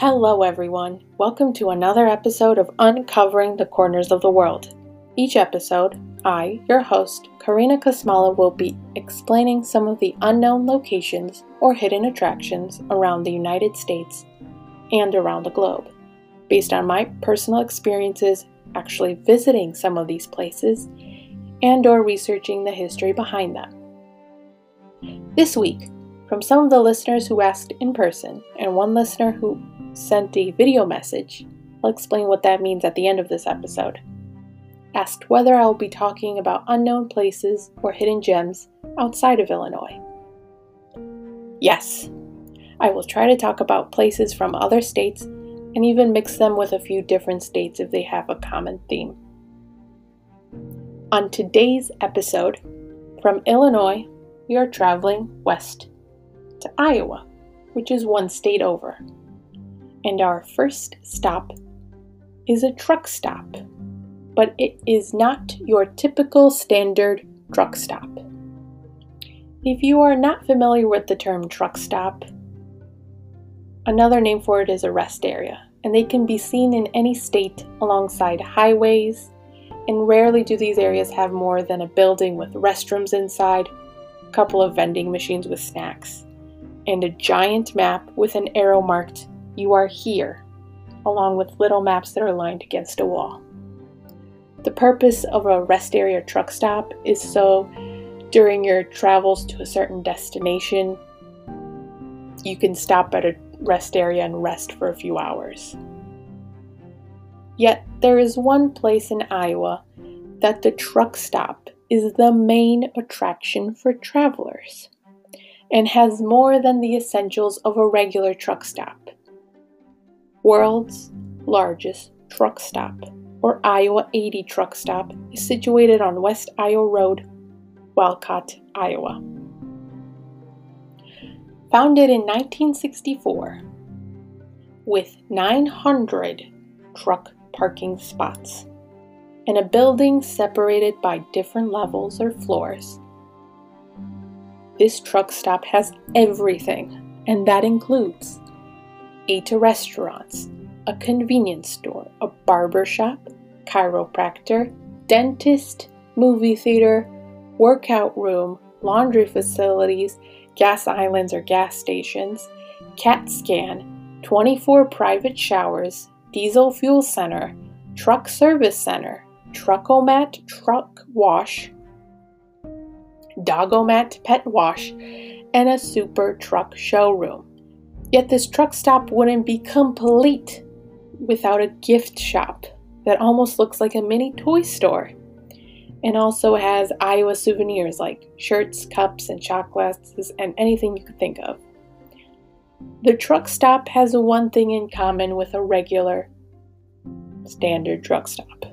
Hello, everyone. Welcome to another episode of Uncovering the Corners of the World. Each episode, I, your host, Karina Kosmala, will be explaining some of the unknown locations or hidden attractions around the United States and around the globe, based on my personal experiences actually visiting some of these places and or researching the history behind them. This week, from some of the listeners who asked in person and one listener who sent a video message, I'll explain what that means at the end of this episode. Asked whether I'll be talking about unknown places or hidden gems outside of Illinois. Yes, I will try to talk about places from other states and even mix them with a few different states if they have a common theme. On today's episode, from Illinois, we are traveling west to Iowa, which is one state over. And our first stop is a truck stop, but it is not your typical standard truck stop. If you are not familiar with the term truck stop, another name for it is a rest area, and they can be seen in any state alongside highways, and rarely do these areas have more than a building with restrooms inside, a couple of vending machines with snacks, and a giant map with an arrow marked, You are here, along with little maps that are lined against a wall. The purpose of a rest area truck stop is so during your travels to a certain destination, you can stop at a rest area and rest for a few hours. Yet there is one place in Iowa that the truck stop is the main attraction for travelers and has more than the essentials of a regular truck stop. World's largest truck stop, or Iowa 80 truck stop, is situated on West Iowa Road, Walcott, Iowa. Founded in 1964 with 900 truck parking spots and a building separated by different levels or floors this truck stop has everything, and that includes eight restaurants, a convenience store, a barber shop, chiropractor, dentist, movie theater, workout room, laundry facilities, gas islands or gas stations, CAT scan, 24 private showers, diesel fuel center, truck service center, truckomat truck wash, Dogomat Pet Wash, and a super truck showroom. Yet this truck stop wouldn't be complete without a gift shop that almost looks like a mini toy store and also has Iowa souvenirs like shirts, cups, and shot glasses, and anything you could think of. The truck stop has one thing in common with a regular standard truck stop.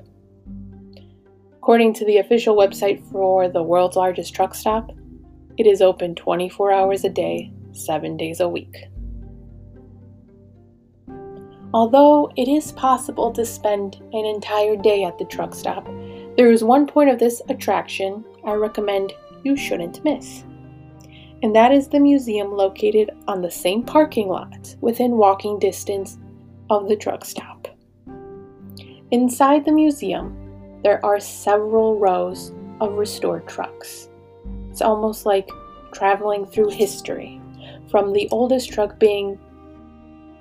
According to the official website for the world's largest truck stop, it is open 24 hours a day, 7 days a week. Although it is possible to spend an entire day at the truck stop, there is one point of this attraction I recommend you shouldn't miss. And that is the museum located on the same parking lot within walking distance of the truck stop. Inside the museum, there are several rows of restored trucks. It's almost like traveling through history, from the oldest truck being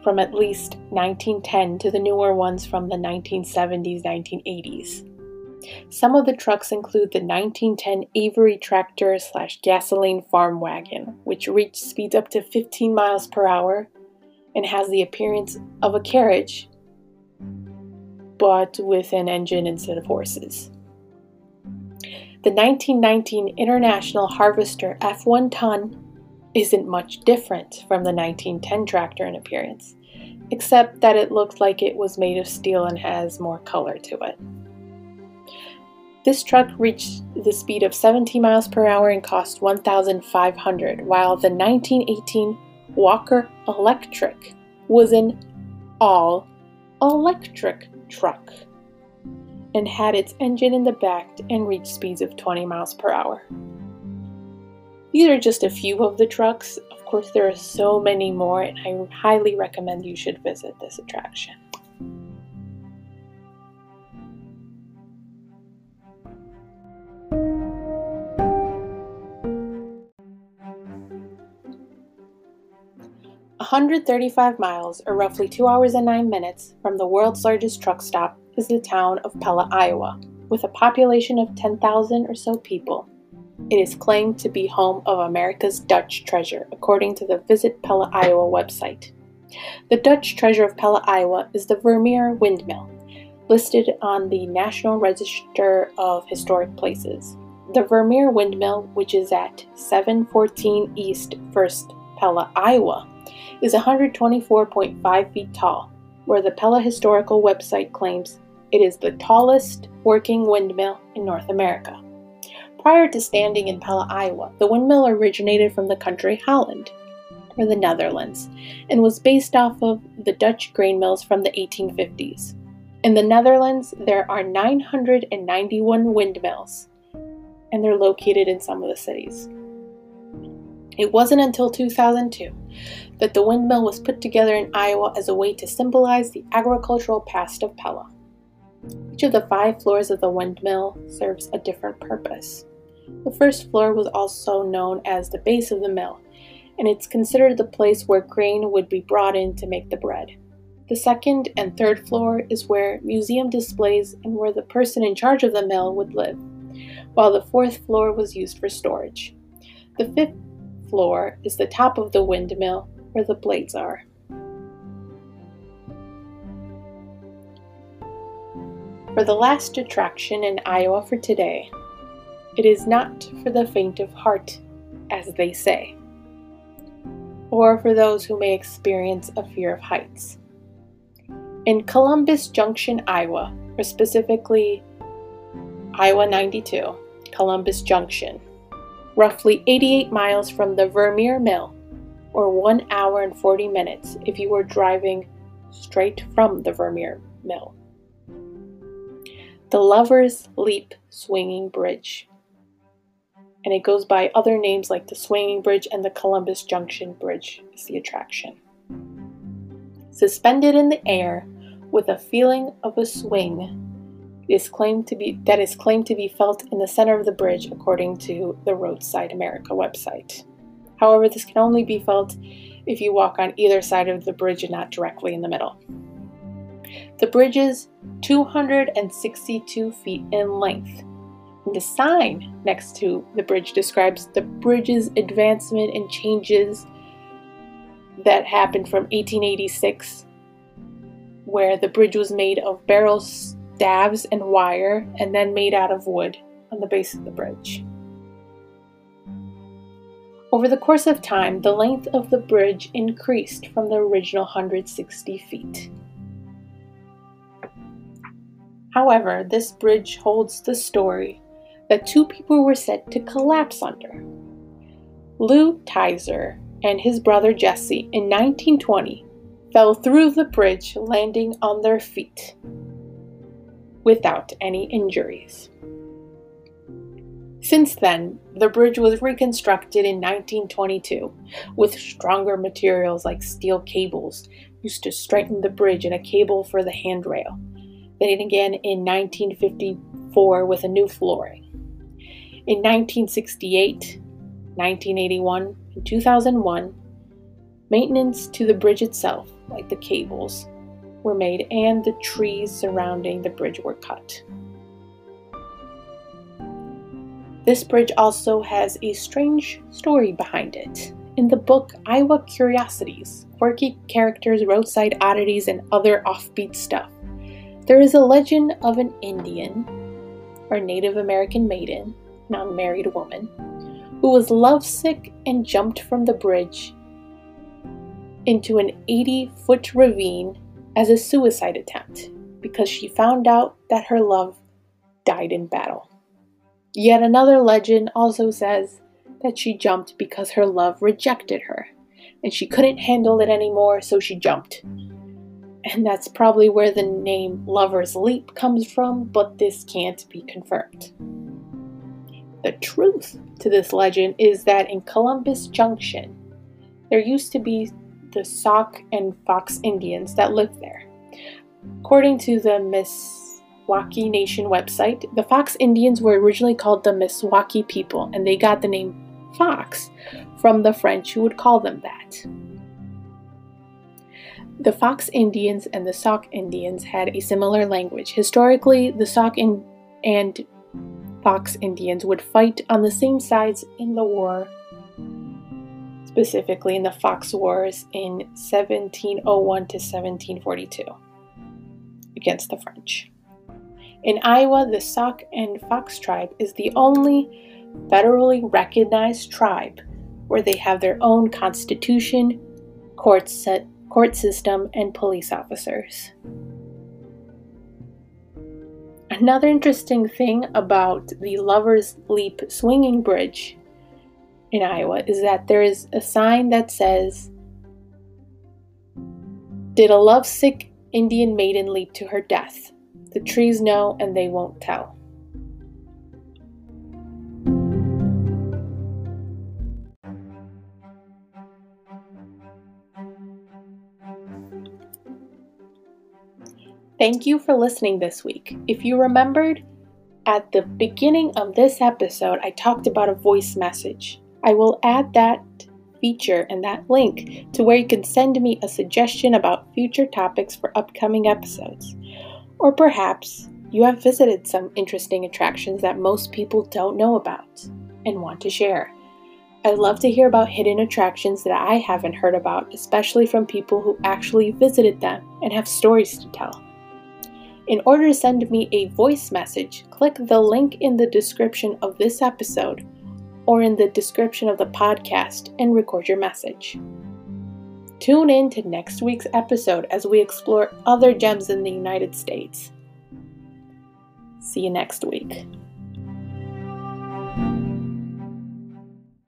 from at least 1910 to the newer ones from the 1970s, 1980s. Some of the trucks include the 1910 Avery tractor slash gasoline farm wagon, which reached speeds up to 15 miles per hour and has the appearance of a carriage but with an engine instead of horses. The 1919 International Harvester F1 ton isn't much different from the 1910 tractor in appearance, except that it looks like it was made of steel and has more color to it. This truck reached the speed of 70 miles per hour and cost 1,500, while the 1918 Walker Electric was an all electric truck and had its engine in the back and reached speeds of 20 miles per hour. These are just a few of the trucks. Course, there are so many more, and I highly recommend you should visit this attraction. One hundred thirty-five miles, or roughly two hours and nine minutes, from the world's largest truck stop is the town of Pella, Iowa, with a population of 10,000 or so people. It is claimed to be home of America's Dutch treasure, according to the Visit Pella, Iowa website. The Dutch treasure of Pella, Iowa is the Vermeer Windmill, listed on the National Register of Historic Places. The Vermeer Windmill, which is at 714 East 1st Pella, Iowa, is 124.5 feet tall, where the Pella Historical website claims it is the tallest working windmill in North America. Prior to standing in Pella, Iowa, the windmill originated from the country Holland, or the Netherlands, and was based off of the Dutch grain mills from the 1850s. In the Netherlands, there are 991 windmills, and they're located in some of the cities. It wasn't until 2002 that the windmill was put together in Iowa as a way to symbolize the agricultural past of Pella. Each of the five floors of the windmill serves a different purpose. The first floor was also known as the base of the mill, and it's considered the place where grain would be brought in to make the bread. The second and third floor is where museum displays and where the person in charge of the mill would live, while the fourth floor was used for storage. The fifth floor is the top of the windmill where the blades are. For the last attraction in Iowa for today, it is not for the faint of heart, as they say, or for those who may experience a fear of heights. In Columbus Junction, Iowa, or specifically Iowa 92, Columbus Junction, roughly 88 miles from the Vermeer Mill, or 1 hour and 40 minutes if you were driving straight from the Vermeer Mill. The Lover's Leap Swinging Bridge and it goes by other names like the Swinging Bridge and the Columbus Junction Bridge is the attraction. Suspended in the air with a feeling of a swing is claimed to be that is claimed to be felt in the center of the bridge according to the Roadside America website. However, this can only be felt if you walk on either side of the bridge and not directly in the middle. The bridge is 262 feet in length the sign next to the bridge describes the bridge's advancement and changes that happened from 1886, where the bridge was made of barrel staves and wire and then made out of wood on the base of the bridge. Over the course of time, the length of the bridge increased from the original 160 feet. However, this bridge holds the story that two people were said to collapse under. Lou Tizer and his brother Jesse in 1920 fell through the bridge, landing on their feet without any injuries. Since then, the bridge was reconstructed in 1922 with stronger materials like steel cables used to strengthen the bridge and a cable for the handrail. Then again in 1954 with a new flooring. In 1968, 1981, and 2001, maintenance to the bridge itself, like the cables, were made and the trees surrounding the bridge were cut. This bridge also has a strange story behind it. In the book Iowa Curiosities, Quirky Characters, Roadside Oddities, and Other Offbeat Stuff, there is a legend of an Indian or Native American maiden now married woman, who was lovesick and jumped from the bridge into an 80 foot ravine as a suicide attempt because she found out that her love died in battle. Yet another legend also says that she jumped because her love rejected her and she couldn't handle it anymore, so she jumped. And that's probably where the name Lover's Leap comes from, but this can't be confirmed. The truth to this legend is that in Columbus Junction, there used to be the Sauk and Fox Indians that lived there. According to the Meskwaki Nation website, the Fox Indians were originally called the Meskwaki people, and they got the name Fox from the French who would call them that. The Fox Indians and the Sauk Indians had a similar language. Historically, the Sauk and Fox Indians would fight on the same sides in the war, specifically in the Fox Wars in 1701 to 1742 against the French. In Iowa, the Sauk and Fox tribe is the only federally recognized tribe where they have their own constitution, court, set, court system, and police officers. Another interesting thing about the Lover's Leap swinging bridge in Iowa is that there is a sign that says, Did a lovesick Indian maiden leap to her death? The trees know and they won't tell. Thank you for listening this week. If you remembered, at the beginning of this episode, I talked about a voice message. I will add that feature and that link to where you can send me a suggestion about future topics for upcoming episodes. Or perhaps you have visited some interesting attractions that most people don't know about and want to share. I'd love to hear about hidden attractions that I haven't heard about, especially from people who actually visited them and have stories to tell. In order to send me a voice message, click the link in the description of this episode or in the description of the podcast and record your message. Tune in to next week's episode as we explore other gems in the United States. See you next week.